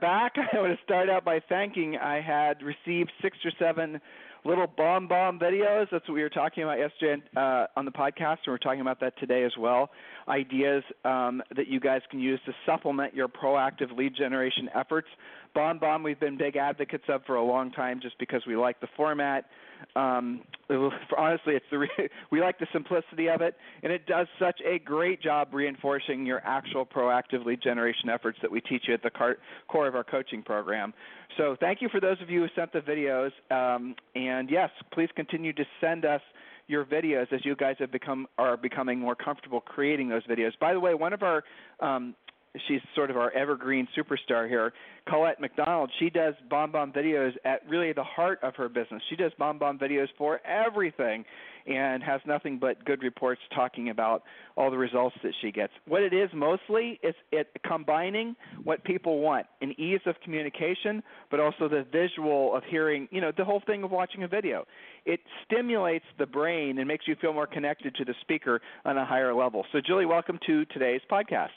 Back. I want to start out by thanking. I had received six or seven little BombBomb videos. That's what we were talking about yesterday uh, on the podcast, and we're talking about that today as well. Ideas um, that you guys can use to supplement your proactive lead generation efforts. BombBomb, we've been big advocates of for a long time, just because we like the format um, honestly, it's the re- we like the simplicity of it, and it does such a great job reinforcing your actual proactive lead generation efforts that we teach you at the car- core of our coaching program. So, thank you for those of you who sent the videos, um, and yes, please continue to send us your videos as you guys have become are becoming more comfortable creating those videos. By the way, one of our um, she's sort of our evergreen superstar here. Colette McDonald, she does BombBomb videos at really the heart of her business. She does BombBomb videos for everything and has nothing but good reports talking about all the results that she gets. What it is mostly is it combining what people want, an ease of communication, but also the visual of hearing, you know, the whole thing of watching a video. It stimulates the brain and makes you feel more connected to the speaker on a higher level. So Julie, welcome to today's podcast.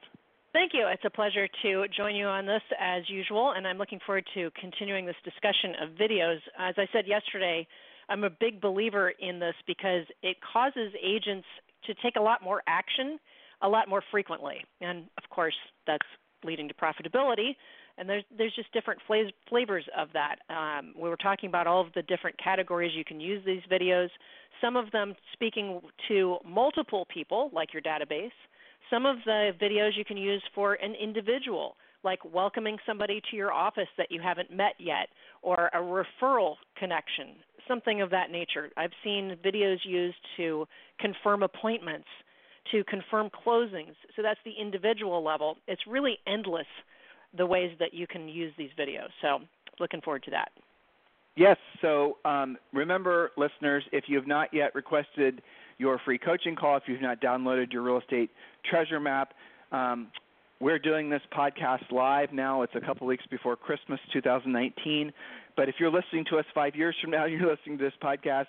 Thank you. It's a pleasure to join you on this as usual, and I'm looking forward to continuing this discussion of videos. As I said yesterday, I'm a big believer in this because it causes agents to take a lot more action a lot more frequently. And of course, that's leading to profitability. And there's there's just different flavors of that. Um, we were talking about all of the different categories you can use these videos. Some of them speaking to multiple people, like your database some of the videos you can use for an individual, like welcoming somebody to your office that you haven't met yet, or a referral connection, something of that nature. I've seen videos used to confirm appointments, to confirm closings. So that's the individual level. It's really endless the ways that you can use these videos. So looking forward to that. Yes. So um, remember, listeners, if you have not yet requested your free coaching call, if you've not downloaded your real estate treasure map, um, we're doing this podcast live now. It's a couple weeks before Christmas 2019. But if you're listening to us five years from now, you're listening to this podcast,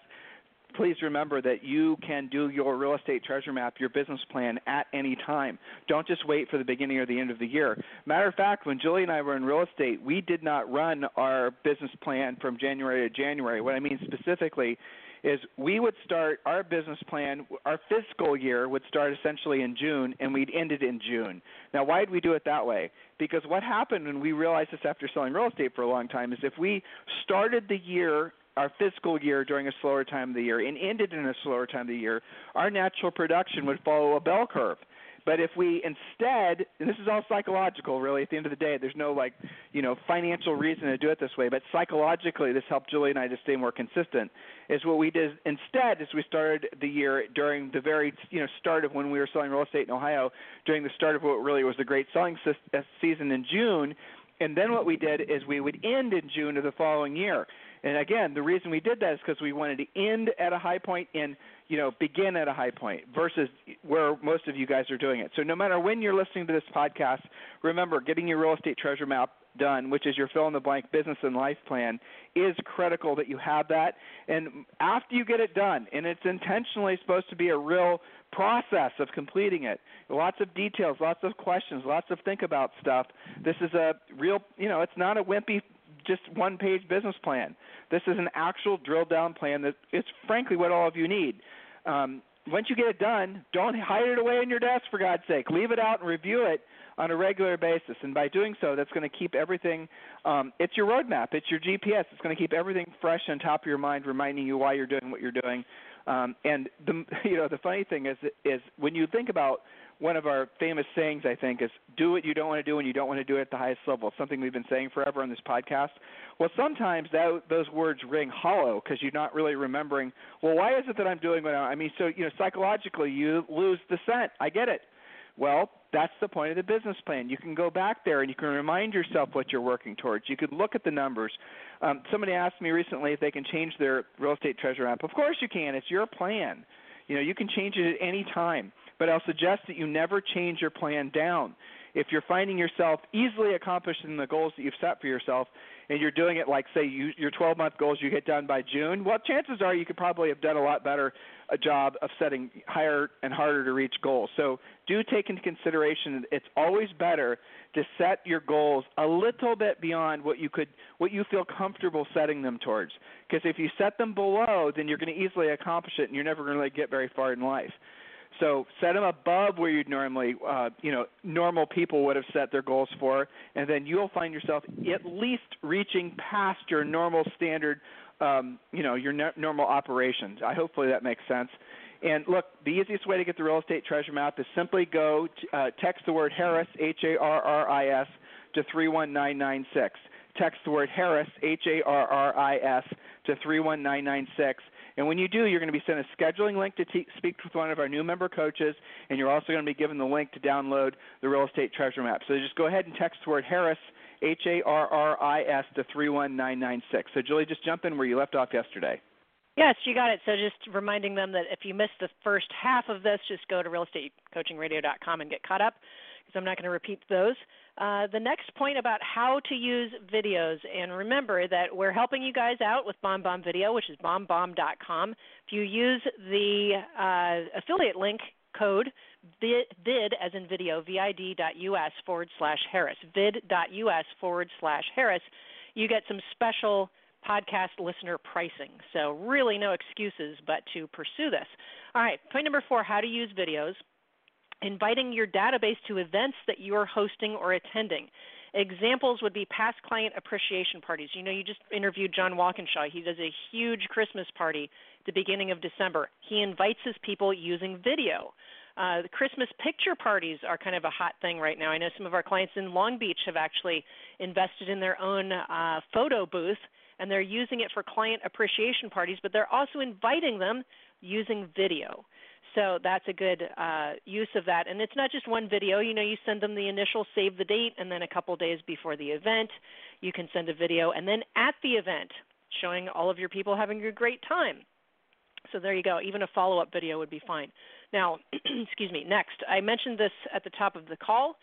please remember that you can do your real estate treasure map, your business plan at any time. Don't just wait for the beginning or the end of the year. Matter of fact, when Julie and I were in real estate, we did not run our business plan from January to January. What I mean specifically is we would start our business plan, our fiscal year would start essentially in June, and we'd end it in June. Now, why did we do it that way? Because what happened, and we realized this after selling real estate for a long time, is if we started the year our fiscal year during a slower time of the year and ended in a slower time of the year, our natural production would follow a bell curve. But if we instead, and this is all psychological, really, at the end of the day, there's no like, you know, financial reason to do it this way. But psychologically, this helped Julie and I to stay more consistent. Is what we did instead is we started the year during the very, you know, start of when we were selling real estate in Ohio, during the start of what really was the great selling uh, season in June. And then what we did is we would end in June of the following year. And again, the reason we did that is because we wanted to end at a high point and you know begin at a high point versus where most of you guys are doing it. So no matter when you're listening to this podcast, remember getting your real estate treasure map done, which is your fill in the blank business and life plan, is critical that you have that. And after you get it done, and it's intentionally supposed to be a real process of completing it. Lots of details, lots of questions, lots of think about stuff. This is a real, you know, it's not a wimpy just one page business plan. This is an actual drill down plan that is frankly what all of you need. Um, once you get it done, don't hide it away in your desk for God's sake. Leave it out and review it on a regular basis. And by doing so, that's going to keep everything. Um, it's your roadmap. It's your GPS. It's going to keep everything fresh on top of your mind, reminding you why you're doing what you're doing. Um, and the you know the funny thing is is when you think about one of our famous sayings, I think, is do what you don't want to do and you don't want to do it at the highest level. It's something we've been saying forever on this podcast. Well, sometimes that, those words ring hollow because you're not really remembering, well, why is it that I'm doing what I, I mean, so, you know, psychologically you lose the scent. I get it. Well, That's the point of the business plan. You can go back there and you can remind yourself what you're working towards. You could look at the numbers. Um, somebody asked me recently if they can change their real estate treasure map. Of course you can. It's your plan. You know, you can change it at any time. But I'll suggest that you never change your plan down. If you're finding yourself easily accomplishing the goals that you've set for yourself, and you're doing it like say you, your 12 month goals you get done by June, well, chances are you could probably have done a lot better a job of setting higher and harder to reach goals. So do take into consideration that it's always better to set your goals a little bit beyond what you could what you feel comfortable setting them towards. Because if you set them below, then you're going to easily accomplish it and you're never going to really get very far in life. So set them above where you'd normally, uh, you know, normal people would have set their goals for, and then you'll find yourself at least reaching past your normal standard, um, you know, your no- normal operations. I hopefully that makes sense. And look, the easiest way to get the real estate treasure map is simply go uh, text the word Harris H A R R I S to 31996. Text the word Harris H A R R I S to 31996 and when you do, you're going to be sent a scheduling link to te- speak with one of our new member coaches, and you're also going to be given the link to download the real estate treasure map. So just go ahead and text the word Harris, H A R R I S, to 31996. So, Julie, just jump in where you left off yesterday. Yes, you got it. So just reminding them that if you missed the first half of this, just go to realestatecoachingradio.com and get caught up because I'm not going to repeat those. Uh, the next point about how to use videos, and remember that we're helping you guys out with BombBomb Video, which is bombbomb.com. If you use the uh, affiliate link code vid, as in video vid.us forward slash Harris vid.us forward slash Harris, you get some special podcast listener pricing. So really no excuses but to pursue this. All right, point number four: how to use videos inviting your database to events that you are hosting or attending. Examples would be past client appreciation parties. You know, you just interviewed John Walkinshaw. He does a huge Christmas party at the beginning of December. He invites his people using video. Uh, the Christmas picture parties are kind of a hot thing right now. I know some of our clients in Long Beach have actually invested in their own uh, photo booth, and they're using it for client appreciation parties, but they're also inviting them using video. So that's a good uh, use of that. And it's not just one video. You know, you send them the initial save the date, and then a couple days before the event, you can send a video. And then at the event, showing all of your people having a great time. So there you go. Even a follow up video would be fine. Now, excuse me, next, I mentioned this at the top of the call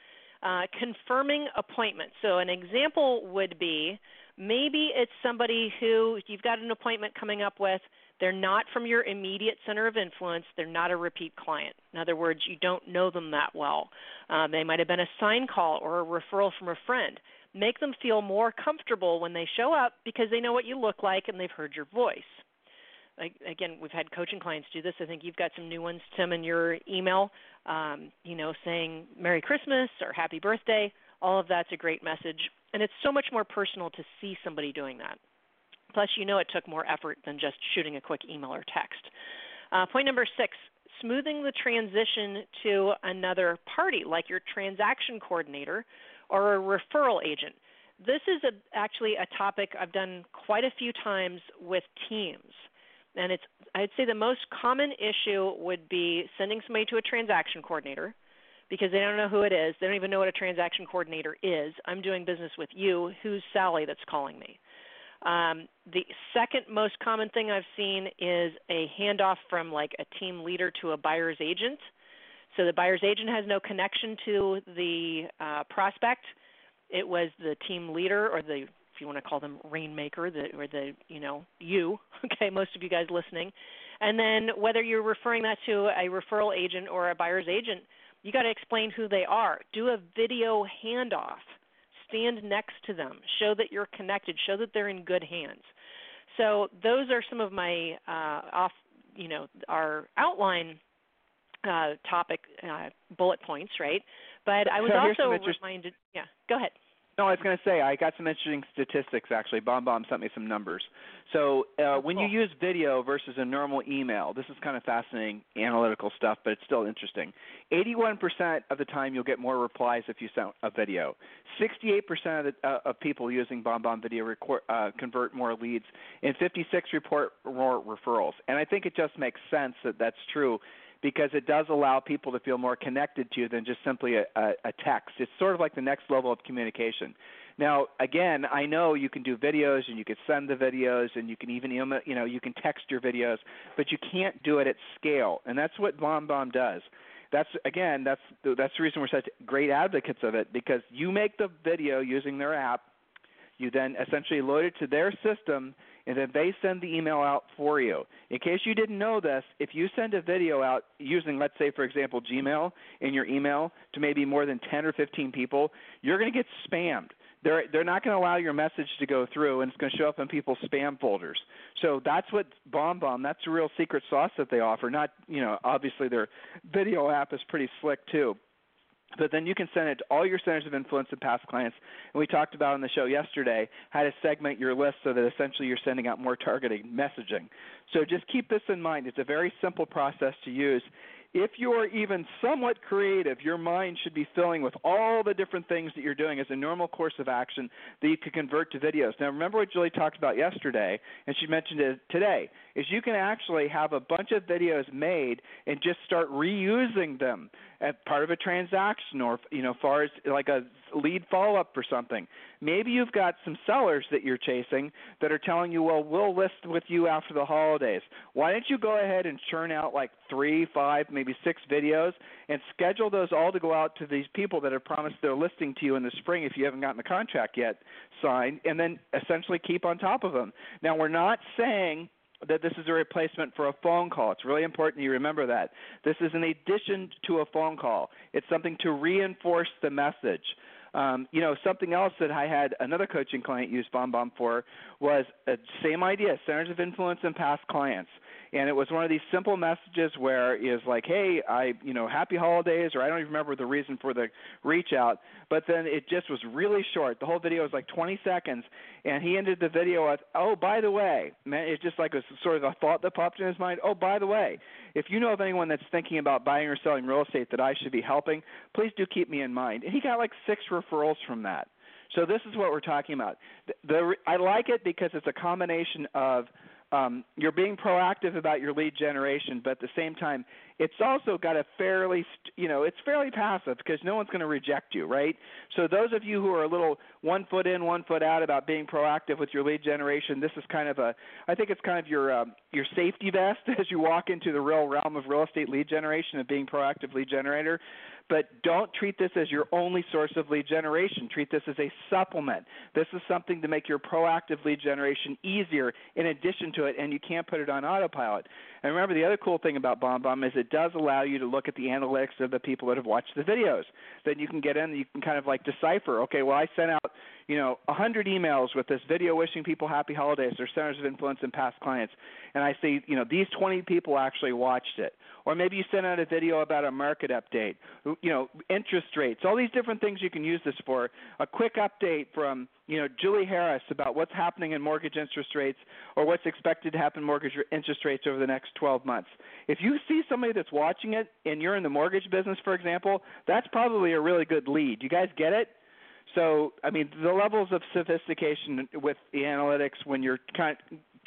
uh, confirming appointments. So an example would be maybe it's somebody who you've got an appointment coming up with they're not from your immediate center of influence. They're not a repeat client. In other words, you don't know them that well. Um, they might have been a sign call or a referral from a friend. Make them feel more comfortable when they show up because they know what you look like and they've heard your voice. Again, we've had coaching clients do this. I think you've got some new ones, Tim, in your email. Um, you know, saying Merry Christmas or Happy Birthday. All of that's a great message, and it's so much more personal to see somebody doing that. Plus, you know it took more effort than just shooting a quick email or text. Uh, point number six smoothing the transition to another party, like your transaction coordinator or a referral agent. This is a, actually a topic I've done quite a few times with teams. And it's I'd say the most common issue would be sending somebody to a transaction coordinator because they don't know who it is. They don't even know what a transaction coordinator is. I'm doing business with you. Who's Sally that's calling me? Um, the second most common thing I've seen is a handoff from like a team leader to a buyer's agent. So the buyer's agent has no connection to the uh, prospect. It was the team leader or the if you want to call them rainmaker, the, or the you know you. Okay, most of you guys listening, and then whether you're referring that to a referral agent or a buyer's agent, you got to explain who they are. Do a video handoff stand next to them, show that you're connected, show that they're in good hands. So those are some of my uh, off, you know, our outline uh, topic uh, bullet points, right? But I was so also reminded. Yeah, go ahead. No, I was going to say I got some interesting statistics actually. BombBomb sent me some numbers. So uh, oh, when cool. you use video versus a normal email, this is kind of fascinating analytical stuff, but it's still interesting. 81% of the time you'll get more replies if you send a video. 68% of, the, uh, of people using BombBomb video record, uh, convert more leads, and 56 report more referrals. And I think it just makes sense that that's true because it does allow people to feel more connected to you than just simply a, a, a text. It's sort of like the next level of communication. Now, again, I know you can do videos and you can send the videos and you can even you know you can text your videos, but you can't do it at scale, and that's what BombBomb does. That's again, that's that's the reason we're such great advocates of it because you make the video using their app, you then essentially load it to their system, and then they send the email out for you. In case you didn't know this, if you send a video out using, let's say, for example, Gmail in your email to maybe more than 10 or 15 people, you're going to get spammed they're they're not going to allow your message to go through, and it's going to show up in people's spam folders. So that's what BombBomb. That's the real secret sauce that they offer. Not you know obviously their video app is pretty slick too. But then you can send it to all your centers of influence and past clients. And we talked about on the show yesterday how to segment your list so that essentially you're sending out more targeted messaging. So just keep this in mind. It's a very simple process to use if you're even somewhat creative, your mind should be filling with all the different things that you're doing as a normal course of action that you could convert to videos. Now, remember what Julie talked about yesterday, and she mentioned it today, is you can actually have a bunch of videos made and just start reusing them as part of a transaction or, you know, far as like a lead follow up for something. Maybe you've got some sellers that you're chasing that are telling you, well, we'll list with you after the holidays. Why don't you go ahead and churn out like three, five, maybe six videos and schedule those all to go out to these people that have promised their listing to you in the spring if you haven't gotten the contract yet signed, and then essentially keep on top of them. Now, we're not saying that this is a replacement for a phone call. It's really important you remember that. This is an addition to a phone call. It's something to reinforce the message. Um, you know, something else that I had another coaching client use BombBomb for was the same idea, centers of influence and past clients and it was one of these simple messages where is like, hey, I, you know, happy holidays, or I don't even remember the reason for the reach out, but then it just was really short. The whole video was like 20 seconds, and he ended the video with, oh, by the way, man, it's just like a sort of a thought that popped in his mind. Oh, by the way, if you know of anyone that's thinking about buying or selling real estate that I should be helping, please do keep me in mind. And he got like six referrals from that. So this is what we're talking about. The, the I like it because it's a combination of um, you're being proactive about your lead generation, but at the same time, it's also got a fairly, you know, it's fairly passive because no one's going to reject you, right? So those of you who are a little one foot in, one foot out about being proactive with your lead generation, this is kind of a, I think it's kind of your um, your safety vest as you walk into the real realm of real estate lead generation and being proactive lead generator but don't treat this as your only source of lead generation. Treat this as a supplement. This is something to make your proactive lead generation easier in addition to it, and you can't put it on autopilot. And remember, the other cool thing about BombBomb is it does allow you to look at the analytics of the people that have watched the videos. Then you can get in, and you can kind of like decipher. Okay, well, I sent out you know, 100 emails with this video wishing people happy holidays or centers of influence and past clients, and I see, you know, these 20 people actually watched it. Or maybe you send out a video about a market update, you know, interest rates, all these different things you can use this for. A quick update from, you know, Julie Harris about what's happening in mortgage interest rates or what's expected to happen in mortgage interest rates over the next 12 months. If you see somebody that's watching it and you're in the mortgage business, for example, that's probably a really good lead. You guys get it? So, I mean, the levels of sophistication with the analytics when you're kind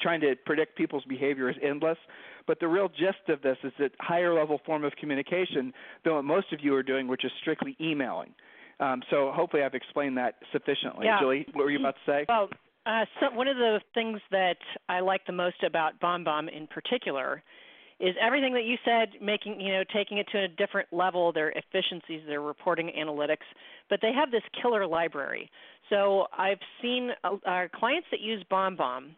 trying to predict people's behavior is endless. But the real gist of this is that higher level form of communication than what most of you are doing, which is strictly emailing. Um, so hopefully I've explained that sufficiently. Yeah. Julie, what were you about to say? Well, uh, so one of the things that I like the most about BombBomb in particular is everything that you said making you know taking it to a different level their efficiencies their reporting analytics but they have this killer library so i've seen uh, our clients that use BombBomb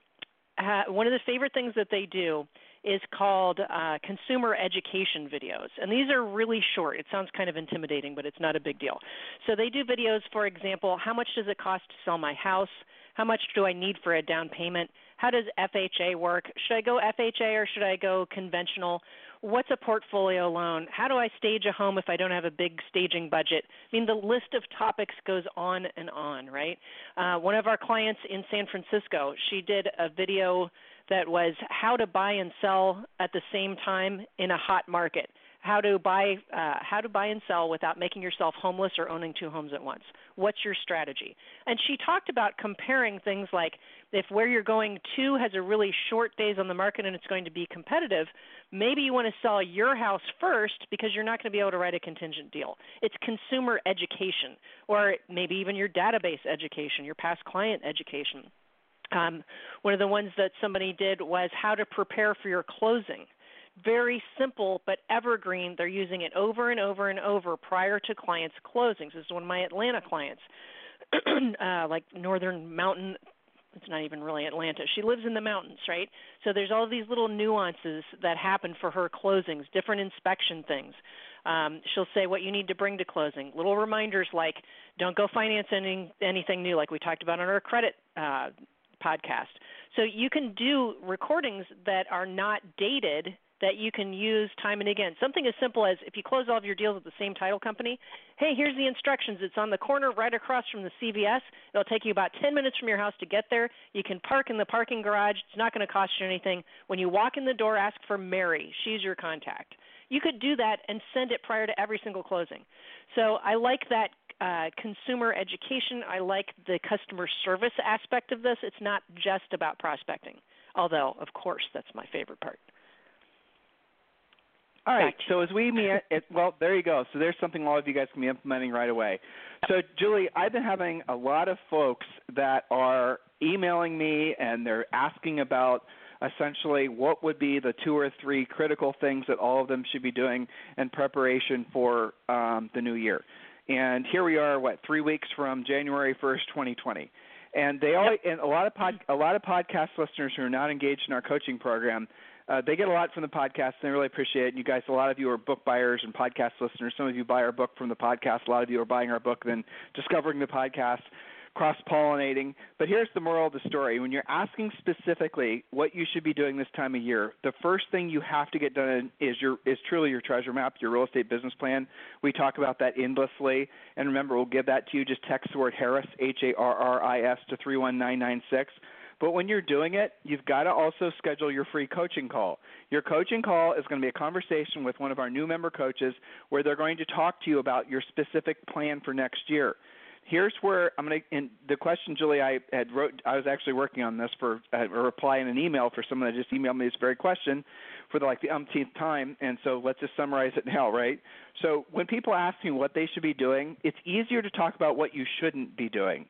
uh, one of the favorite things that they do is called uh, consumer education videos. And these are really short. It sounds kind of intimidating, but it's not a big deal. So they do videos, for example, how much does it cost to sell my house? How much do I need for a down payment? How does FHA work? Should I go FHA or should I go conventional? What's a portfolio loan? How do I stage a home if I don't have a big staging budget? I mean, the list of topics goes on and on, right? Uh, one of our clients in San Francisco, she did a video that was how to buy and sell at the same time in a hot market how to buy uh, how to buy and sell without making yourself homeless or owning two homes at once. What's your strategy? And she talked about comparing things like if where you're going to has a really short days on the market and it's going to be competitive, maybe you want to sell your house first because you're not going to be able to write a contingent deal. It's consumer education, or maybe even your database education, your past client education. Um, one of the ones that somebody did was how to prepare for your closing very simple but evergreen. They're using it over and over and over prior to clients' closings. This is one of my Atlanta clients, uh, like Northern Mountain. It's not even really Atlanta. She lives in the mountains, right? So there's all these little nuances that happen for her closings, different inspection things. Um, she'll say what you need to bring to closing. Little reminders like don't go finance any, anything new, like we talked about on our credit uh, podcast. So you can do recordings that are not dated that you can use time and again. Something as simple as if you close all of your deals with the same title company, hey, here's the instructions. It's on the corner right across from the CVS. It'll take you about 10 minutes from your house to get there. You can park in the parking garage. It's not going to cost you anything. When you walk in the door, ask for Mary. She's your contact. You could do that and send it prior to every single closing. So I like that uh, consumer education. I like the customer service aspect of this. It's not just about prospecting, although, of course, that's my favorite part. All right. So as we meet, it, well, there you go. So there's something all of you guys can be implementing right away. So Julie, I've been having a lot of folks that are emailing me and they're asking about essentially what would be the two or three critical things that all of them should be doing in preparation for um, the new year. And here we are, what three weeks from January 1st, 2020. And they all, and a lot of pod, a lot of podcast listeners who are not engaged in our coaching program uh, they get a lot from the podcast, and they really appreciate it. And You guys, a lot of you are book buyers and podcast listeners. Some of you buy our book from the podcast. A lot of you are buying our book, then discovering the podcast, cross pollinating. But here's the moral of the story: when you're asking specifically what you should be doing this time of year, the first thing you have to get done is your is truly your treasure map, your real estate business plan. We talk about that endlessly, and remember, we'll give that to you. Just text the word Harris, H A R R I S, to three one nine nine six. But when you're doing it, you've got to also schedule your free coaching call. Your coaching call is going to be a conversation with one of our new member coaches where they're going to talk to you about your specific plan for next year. Here's where I'm going to. In the question, Julie, I had wrote. I was actually working on this for uh, a reply in an email for someone that just emailed me this very question for the, like the umpteenth time, and so let's just summarize it now, right? So when people ask me what they should be doing, it's easier to talk about what you shouldn't be doing.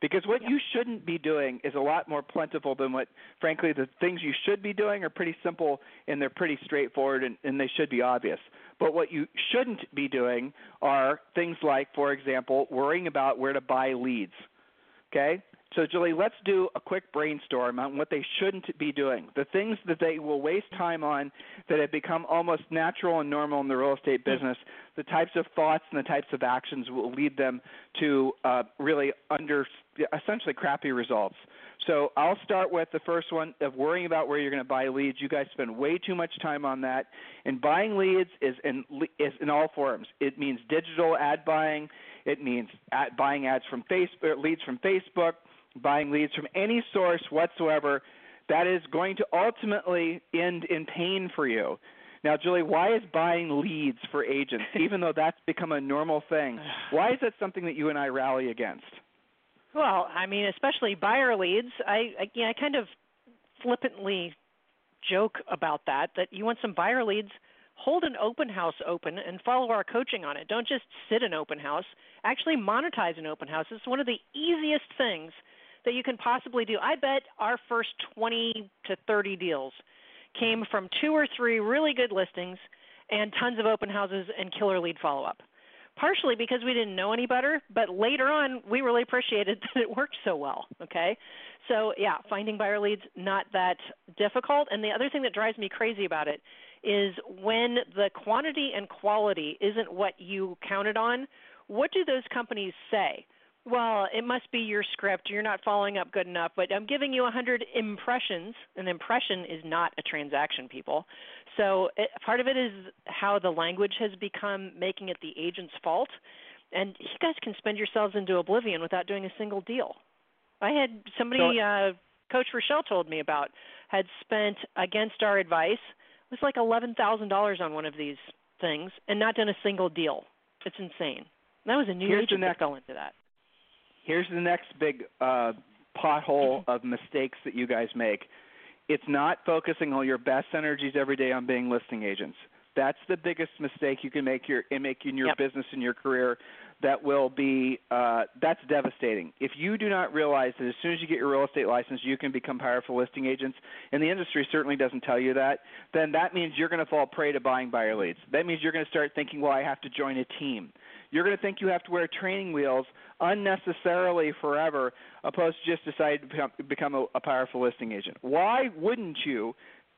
Because what you shouldn't be doing is a lot more plentiful than what, frankly, the things you should be doing are pretty simple and they're pretty straightforward and, and they should be obvious. But what you shouldn't be doing are things like, for example, worrying about where to buy leads. Okay? So, Julie, let's do a quick brainstorm on what they shouldn't be doing. The things that they will waste time on that have become almost natural and normal in the real estate business, the types of thoughts and the types of actions will lead them to uh, really under essentially crappy results. So I'll start with the first one of worrying about where you're going to buy leads. You guys spend way too much time on that. And buying leads is in is in all forms. It means digital ad buying. It means ad, buying ads from Facebook, leads from Facebook buying leads from any source whatsoever, that is going to ultimately end in pain for you. Now, Julie, why is buying leads for agents, even though that's become a normal thing, why is that something that you and I rally against? Well, I mean, especially buyer leads. I, I, you know, I kind of flippantly joke about that. That you want some buyer leads, hold an open house open and follow our coaching on it. Don't just sit an open house. Actually, monetize an open house. It's one of the easiest things that you can possibly do. I bet our first 20 to 30 deals came from two or three really good listings and tons of open houses and killer lead follow up. Partially because we didn't know any better, but later on we really appreciated that it worked so well. Okay, so yeah, finding buyer leads not that difficult. And the other thing that drives me crazy about it is when the quantity and quality isn't what you counted on. What do those companies say? Well, it must be your script. You're not following up good enough. But I'm giving you 100 impressions. An impression is not a transaction, people. So it, part of it is how the language has become, making it the agent's fault. And you guys can spend yourselves into oblivion without doing a single deal. I had somebody, uh, Coach Rochelle told me about, had spent against our advice. It was like eleven thousand dollars on one of these things and not done a single deal. It's insane. That was a new Here's agent that fell into that. Here's the next big uh, pothole of mistakes that you guys make. It's not focusing all your best energies every day on being listing agents. That's the biggest mistake you can make your in making your yep. business and your career. That will be uh, that's devastating. If you do not realize that as soon as you get your real estate license, you can become powerful listing agents, and the industry certainly doesn't tell you that, then that means you're going to fall prey to buying buyer leads. That means you're going to start thinking, well, I have to join a team. You're going to think you have to wear training wheels unnecessarily forever, opposed to just deciding to become, become a, a powerful listing agent. Why wouldn't you?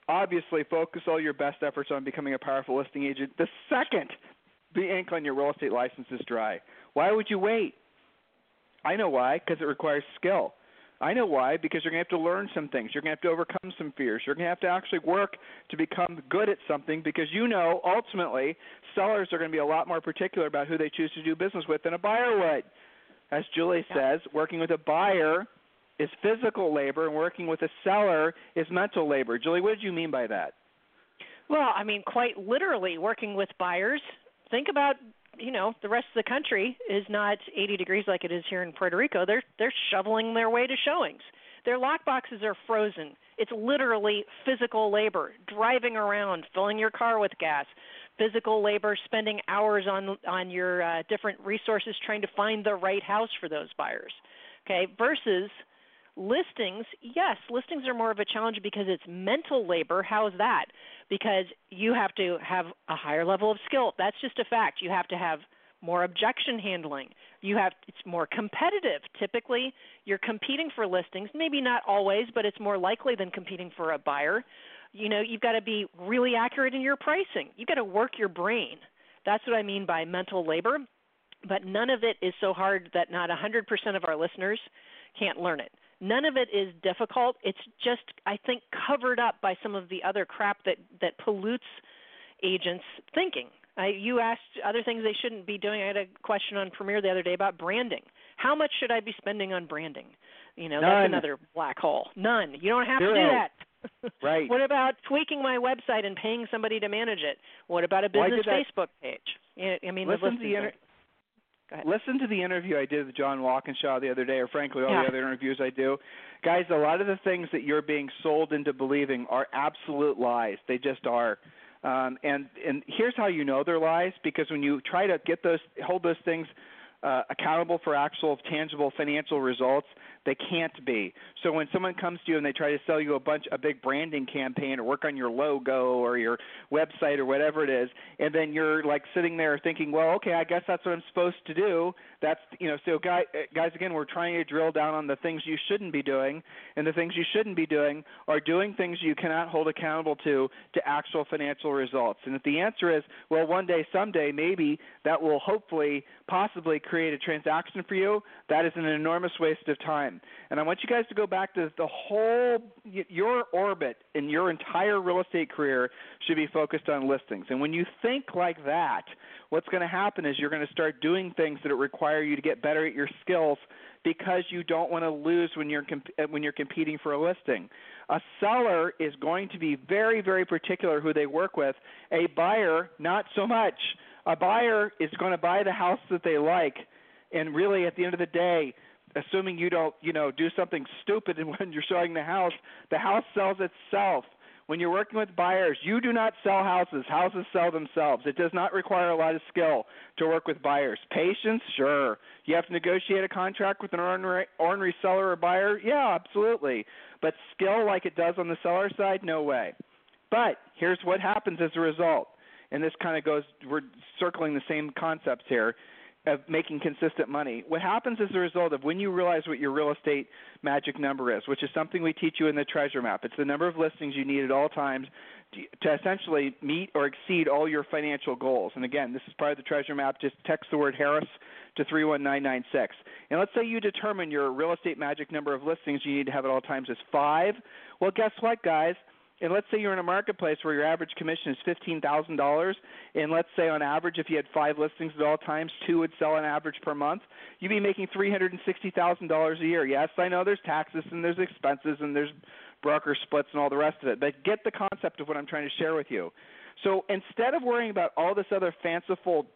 obviously focus all your best efforts on becoming a powerful listing agent the second the ink on your real estate license is dry. Why would you wait? I know why, because it requires skill. I know why, because you're going to have to learn some things. You're going to have to overcome some fears. You're going to have to actually work to become good at something because you know ultimately sellers are going to be a lot more particular about who they choose to do business with than a buyer would. As Julie yeah. says, working with a buyer is physical labor and working with a seller is mental labor. Julie, what did you mean by that? Well, I mean quite literally working with buyers. Think about you know the rest of the country is not 80 degrees like it is here in Puerto Rico. They're they're shoveling their way to showings. Their lock boxes are frozen. It's literally physical labor, driving around, filling your car with gas, physical labor, spending hours on on your uh, different resources trying to find the right house for those buyers. Okay, versus listings, yes, listings are more of a challenge because it's mental labor. How is that? Because you have to have a higher level of skill. That's just a fact. You have to have more objection handling. You have it's more competitive. Typically, you're competing for listings, maybe not always, but it's more likely than competing for a buyer. You know, you've got to be really accurate in your pricing. You've got to work your brain. That's what I mean by mental labor. But none of it is so hard that not 100% of our listeners can't learn it none of it is difficult. It's just I think covered up by some of the other crap that that pollutes agents' thinking. I, you asked other things they shouldn't be doing. I had a question on Premier the other day about branding. How much should I be spending on branding? You know, None. that's another black hole. None. You don't have Zero. to do that. right. What about tweaking my website and paying somebody to manage it? What about a business Facebook page? I mean, Listen the to the inter- Listen to the interview I did with John Walkinshaw the other day, or frankly, all yeah. the other interviews I do. Guys, a lot of the things that you're being sold into believing are absolute lies. They just are. Um, and and here's how you know they're lies because when you try to get those hold those things uh, accountable for actual tangible financial results, they can't be. So when someone comes to you and they try to sell you a bunch a big branding campaign or work on your logo or your website or whatever it is, and then you're like sitting there thinking, well, okay, I guess that's what I'm supposed to do. That's you know, so guys, guys again, we're trying to drill down on the things you shouldn't be doing, and the things you shouldn't be doing are doing things you cannot hold accountable to to actual financial results. And if the answer is, well, one day, someday, maybe that will hopefully, possibly create a transaction for you, that is an enormous waste of time. And I want you guys to go back to the whole, your orbit in your entire real estate career should be focused on listings. And when you think like that, what's going to happen is you're going to start doing things that require you to get better at your skills because you don't want to lose when you're comp- uh, when you're competing for a listing. A seller is going to be very very particular who they work with. A buyer not so much. A buyer is going to buy the house that they like and really at the end of the day assuming you don't you know do something stupid when you're showing the house the house sells itself. When you're working with buyers you do not sell houses. Houses sell themselves. It does not require a lot of skill to work with buyers. Patience? Sure. You have to negotiate a contract with an ornery, ornery seller or buyer? Yeah absolutely. But skill like it does on the seller side? No way. But here's what happens as a result and this kind of goes we're circling the same concepts here of making consistent money. What happens as a result of when you realize what your real estate magic number is, which is something we teach you in the treasure map. It's the number of listings you need at all times to essentially meet or exceed all your financial goals. And again, this is part of the treasure map. Just text the word Harris to 31996. And let's say you determine your real estate magic number of listings you need to have at all times is 5. Well, guess what, guys? And let's say you're in a marketplace where your average commission is fifteen thousand dollars, and let's say on average, if you had five listings at all times, two would sell on average per month, you'd be making three hundred and sixty thousand dollars a year. Yes, I know there's taxes and there's expenses and there's broker splits and all the rest of it, but get the concept of what I'm trying to share with you. So instead of worrying about all this other fanciful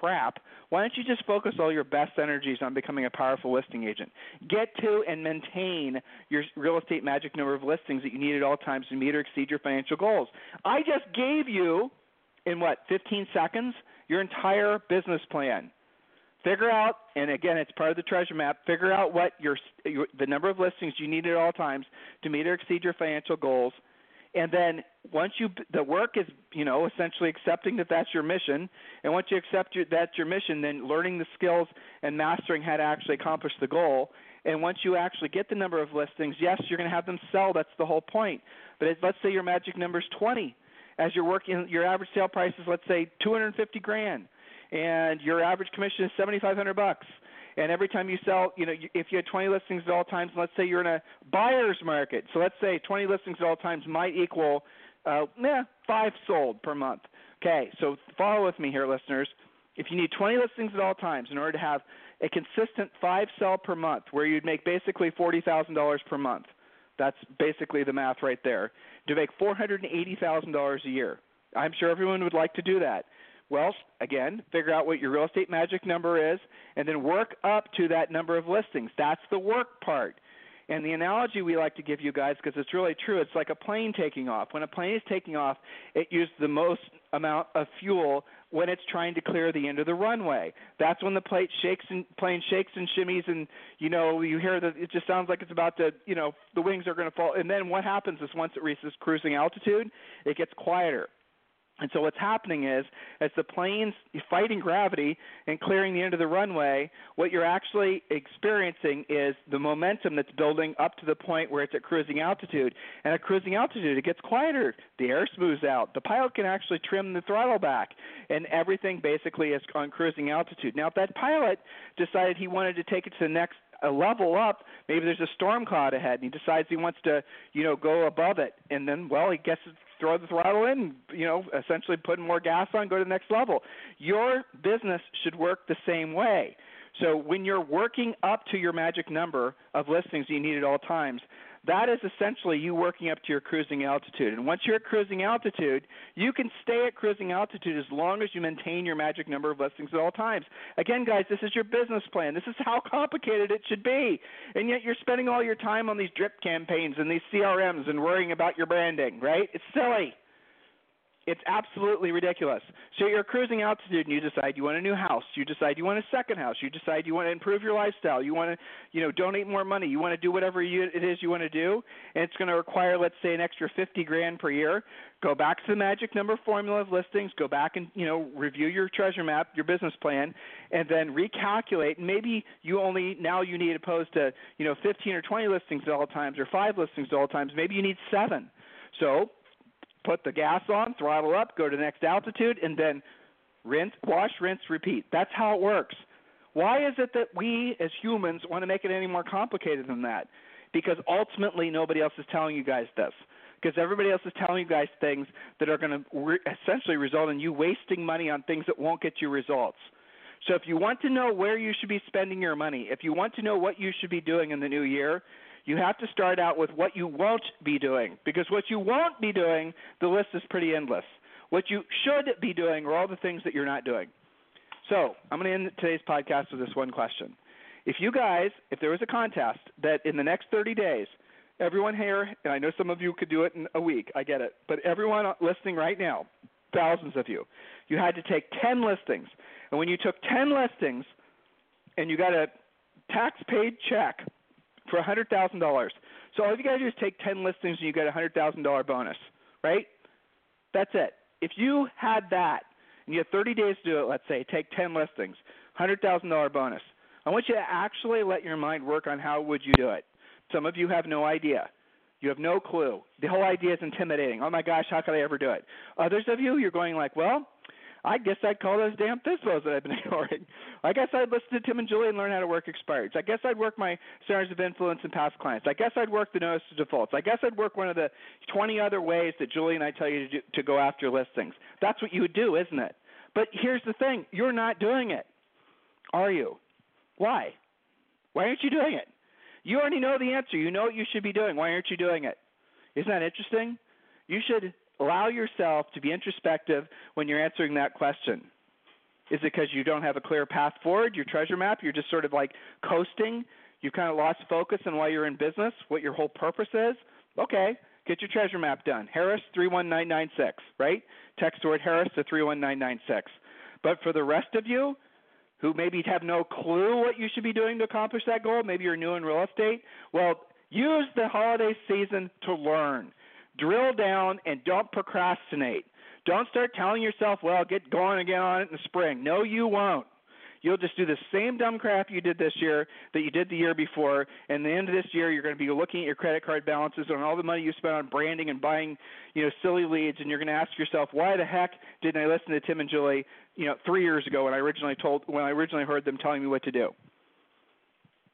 crap, why don't you just focus all your best energies on becoming a powerful listing agent? Get to and maintain your real estate magic number of listings that you need at all times to meet or exceed your financial goals. I just gave you, in what, 15 seconds, your entire business plan. Figure out, and again, it's part of the treasure map. Figure out what your, your the number of listings you need at all times to meet or exceed your financial goals and then once you the work is you know essentially accepting that that's your mission and once you accept your, that's your mission then learning the skills and mastering how to actually accomplish the goal. And once you actually get the number of listings yes you're going to have them sell that's the whole point. But it, let's say your magic number is 20 as you're working your average sale price is let's say 250 grand and your average commission is 7500 bucks and every time you sell, you know, if you had 20 listings at all times, let's say you're in a buyer's market, so let's say 20 listings at all times might equal, uh, yeah, five sold per month. Okay, so follow with me here, listeners. If you need 20 listings at all times in order to have a consistent five sell per month, where you'd make basically $40,000 per month, that's basically the math right there. To make $480,000 a year, I'm sure everyone would like to do that. Well, again, figure out what your real estate magic number is and then work up to that number of listings. That's the work part. And the analogy we like to give you guys, because it's really true, it's like a plane taking off. When a plane is taking off, it uses the most amount of fuel when it's trying to clear the end of the runway. That's when the plane shakes and plane shakes and shimmies, and you know you hear that it just sounds like it's about to, you know, the wings are going to fall. And then what happens is once it reaches cruising altitude, it gets quieter. And so what's happening is, as the plane's fighting gravity and clearing the end of the runway, what you're actually experiencing is the momentum that's building up to the point where it's at cruising altitude. And at cruising altitude, it gets quieter. The air smooths out. The pilot can actually trim the throttle back, and everything basically is on cruising altitude. Now, if that pilot decided he wanted to take it to the next a level up, maybe there's a storm cloud ahead, and he decides he wants to, you know, go above it, and then well, he gets throw the throttle in, you know, essentially put more gas on, go to the next level. Your business should work the same way. So when you're working up to your magic number of listings you need at all times, that is essentially you working up to your cruising altitude. And once you're at cruising altitude, you can stay at cruising altitude as long as you maintain your magic number of listings at all times. Again, guys, this is your business plan. This is how complicated it should be. And yet you're spending all your time on these drip campaigns and these CRMs and worrying about your branding, right? It's silly. It's absolutely ridiculous. So you're cruising altitude and you decide you want a new house. You decide you want a second house. You decide you want to improve your lifestyle. You want to, you know, donate more money. You want to do whatever you, it is you want to do, and it's going to require, let's say, an extra 50 grand per year. Go back to the magic number formula of listings. Go back and you know review your treasure map, your business plan, and then recalculate. Maybe you only now you need opposed to you know 15 or 20 listings at all times or five listings at all times. Maybe you need seven. So put the gas on, throttle up, go to the next altitude, and then rinse, wash, rinse, repeat. That's how it works. Why is it that we as humans want to make it any more complicated than that? Because ultimately nobody else is telling you guys this. Because everybody else is telling you guys things that are going to re- essentially result in you wasting money on things that won't get you results. So if you want to know where you should be spending your money, if you want to know what you should be doing in the new year, you have to start out with what you won't be doing because what you won't be doing, the list is pretty endless. What you should be doing are all the things that you're not doing. So I'm going to end today's podcast with this one question. If you guys, if there was a contest that in the next 30 days, everyone here, and I know some of you could do it in a week, I get it, but everyone listening right now, thousands of you, you had to take 10 listings. And when you took 10 listings and you got a tax paid check for a hundred thousand dollars. So all you gotta do is take ten listings and you get a hundred thousand dollar bonus, right? That's it. If you had that and you had 30 days to do it, let's say, take 10 listings, hundred thousand dollar bonus. I want you to actually let your mind work on how would you do it. Some of you have no idea. You have no clue. The whole idea is intimidating. Oh my gosh, how could I ever do it? Others of you, you're going like, well, I guess I'd call those damn thistles that I've been ignoring. I guess I'd listen to Tim and Julie and learn how to work expireds. I guess I'd work my centers of influence and past clients. I guess I'd work the notice of defaults. I guess I'd work one of the 20 other ways that Julie and I tell you to, do, to go after listings. That's what you would do, isn't it? But here's the thing you're not doing it, are you? Why? Why aren't you doing it? You already know the answer. You know what you should be doing. Why aren't you doing it? Isn't that interesting? You should allow yourself to be introspective when you're answering that question. Is it because you don't have a clear path forward, your treasure map? You're just sort of like coasting? You've kind of lost focus on why you're in business, what your whole purpose is? Okay, get your treasure map done. Harris 31996, right? Text word Harris to 31996. But for the rest of you who maybe have no clue what you should be doing to accomplish that goal, maybe you're new in real estate, well, use the holiday season to learn. Drill down and don't procrastinate. Don't start telling yourself, well, get going again on it in the spring. No, you won't. You'll just do the same dumb crap you did this year that you did the year before. And the end of this year, you're going to be looking at your credit card balances and all the money you spent on branding and buying, you know, silly leads, and you're going to ask yourself, why the heck didn't I listen to Tim and Julie, you know, three years ago when I originally told when I originally heard them telling me what to do?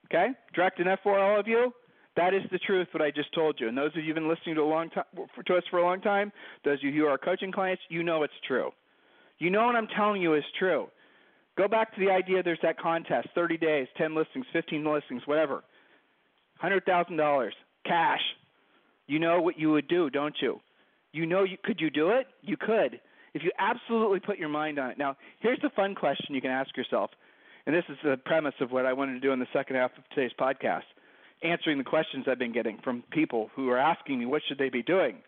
Okay, direct enough for all of you. That is the truth. What I just told you, and those of you who've been listening to a long time to us for a long time, those of you who are coaching clients, you know it's true. You know what I'm telling you is true. Go back to the idea there's that contest 30 days, 10 listings, 15 listings, whatever. $100,000 cash. You know what you would do, don't you? You know you could you do it? You could. If you absolutely put your mind on it. Now, here's the fun question you can ask yourself. And this is the premise of what I wanted to do in the second half of today's podcast. Answering the questions I've been getting from people who are asking me what should they be doing.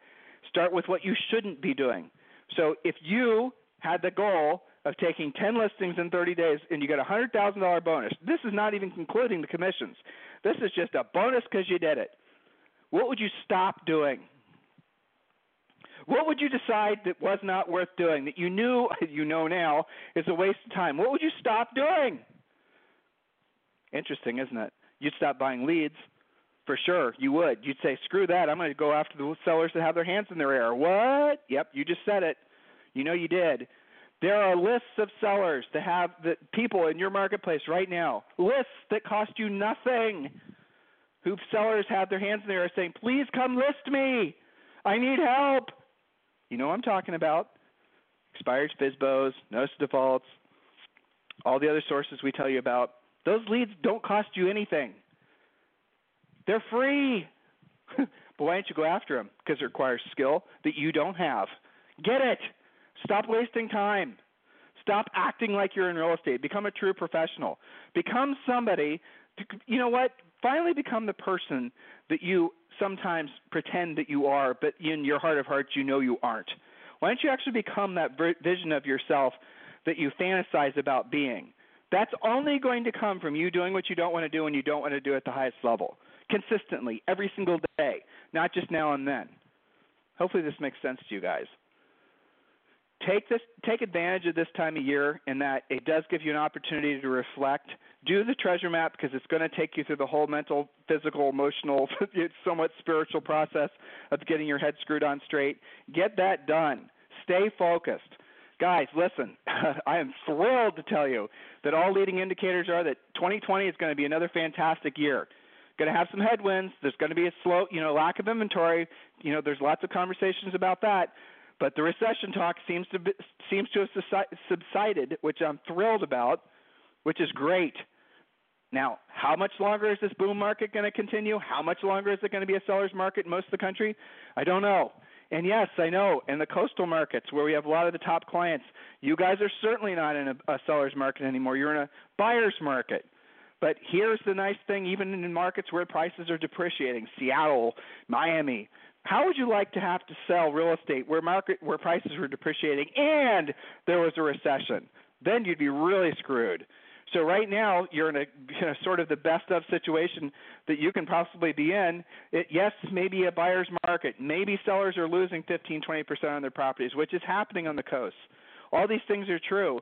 Start with what you shouldn't be doing. So if you had the goal of taking 10 listings in 30 days and you get a $100,000 bonus. This is not even concluding the commissions. This is just a bonus because you did it. What would you stop doing? What would you decide that was not worth doing, that you knew, you know now, is a waste of time? What would you stop doing? Interesting, isn't it? You'd stop buying leads. For sure, you would. You'd say, screw that. I'm going to go after the sellers that have their hands in their air. What? Yep, you just said it. You know you did. There are lists of sellers to have the people in your marketplace right now, lists that cost you nothing. Who sellers have their hands in the air saying, Please come list me. I need help. You know what I'm talking about. Expired FSBOs, notice defaults, all the other sources we tell you about. Those leads don't cost you anything. They're free. but why don't you go after them? Because it requires skill that you don't have. Get it. Stop wasting time. Stop acting like you're in real estate. Become a true professional. Become somebody, to, you know what? Finally become the person that you sometimes pretend that you are, but in your heart of hearts, you know you aren't. Why don't you actually become that vision of yourself that you fantasize about being? That's only going to come from you doing what you don't want to do and you don't want to do at the highest level, consistently, every single day, not just now and then. Hopefully, this makes sense to you guys. Take this take advantage of this time of year in that it does give you an opportunity to reflect do the treasure map because it's going to take you through the whole mental physical emotional somewhat spiritual process of getting your head screwed on straight. Get that done. Stay focused guys listen i am thrilled to tell you that all leading indicators are that 2020 is going to be another fantastic year going to have some headwinds there's going to be a slow you know lack of inventory you know there's lots of conversations about that but the recession talk seems to be, seems to have subsided, which I'm thrilled about, which is great. Now, how much longer is this boom market going to continue? How much longer is it going to be a seller's market in most of the country? I don't know. And yes, I know in the coastal markets where we have a lot of the top clients, you guys are certainly not in a, a seller's market anymore. You're in a buyer's market. But here's the nice thing even in markets where prices are depreciating, Seattle, Miami, how would you like to have to sell real estate where market where prices were depreciating and there was a recession? Then you'd be really screwed. So right now you're in a you know, sort of the best of situation that you can possibly be in. It, yes, maybe a buyer's market. Maybe sellers are losing 15, 20% on their properties, which is happening on the coast. All these things are true,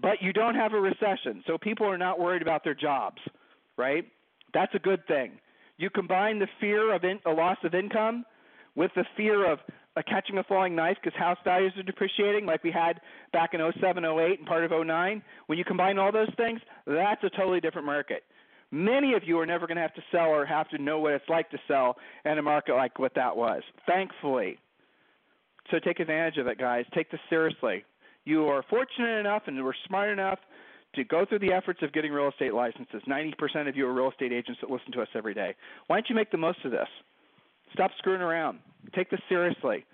but you don't have a recession, so people are not worried about their jobs, right? That's a good thing. You combine the fear of in, a loss of income with the fear of uh, catching a falling knife because house values are depreciating like we had back in 07, 08, and part of 09, when you combine all those things, that's a totally different market. Many of you are never going to have to sell or have to know what it's like to sell in a market like what that was, thankfully. So take advantage of it, guys. Take this seriously. You are fortunate enough and we're smart enough to go through the efforts of getting real estate licenses. 90% of you are real estate agents that listen to us every day. Why don't you make the most of this? Stop screwing around. Take this seriously.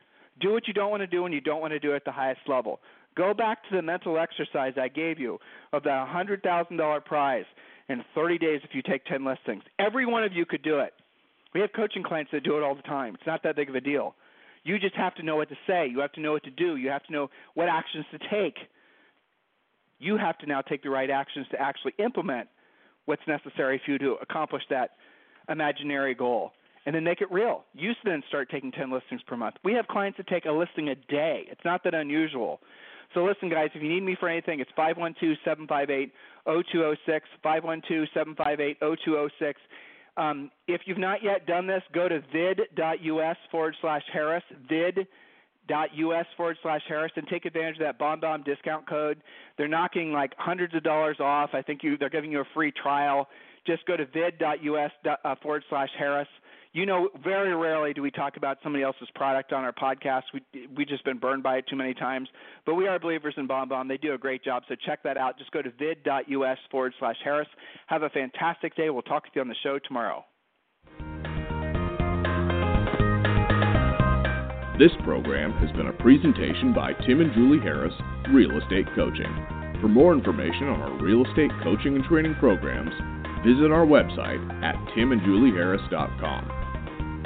Do what you don't want to do when you don't want to do it at the highest level. Go back to the mental exercise I gave you of the $100,000 prize in 30 days if you take 10 listings. Every one of you could do it. We have coaching clients that do it all the time. It's not that big of a deal. You just have to know what to say. You have to know what to do. You have to know what actions to take. You have to now take the right actions to actually implement what's necessary for you to accomplish that imaginary goal and then make it real. You then start taking 10 listings per month. We have clients that take a listing a day. It's not that unusual. So listen, guys, if you need me for anything, it's 512-758-0206, 512-758-0206. Um, if you've not yet done this, go to vid.us forward slash Harris, vid.us forward slash Harris, and take advantage of that BombBomb discount code. They're knocking like hundreds of dollars off. I think you, they're giving you a free trial. Just go to vid.us uh, forward slash Harris you know, very rarely do we talk about somebody else's product on our podcast. We we just been burned by it too many times. But we are believers in BombBomb. They do a great job. So check that out. Just go to vid.us forward slash Harris. Have a fantastic day. We'll talk to you on the show tomorrow. This program has been a presentation by Tim and Julie Harris, Real Estate Coaching. For more information on our real estate coaching and training programs, visit our website at timandjulieharris.com.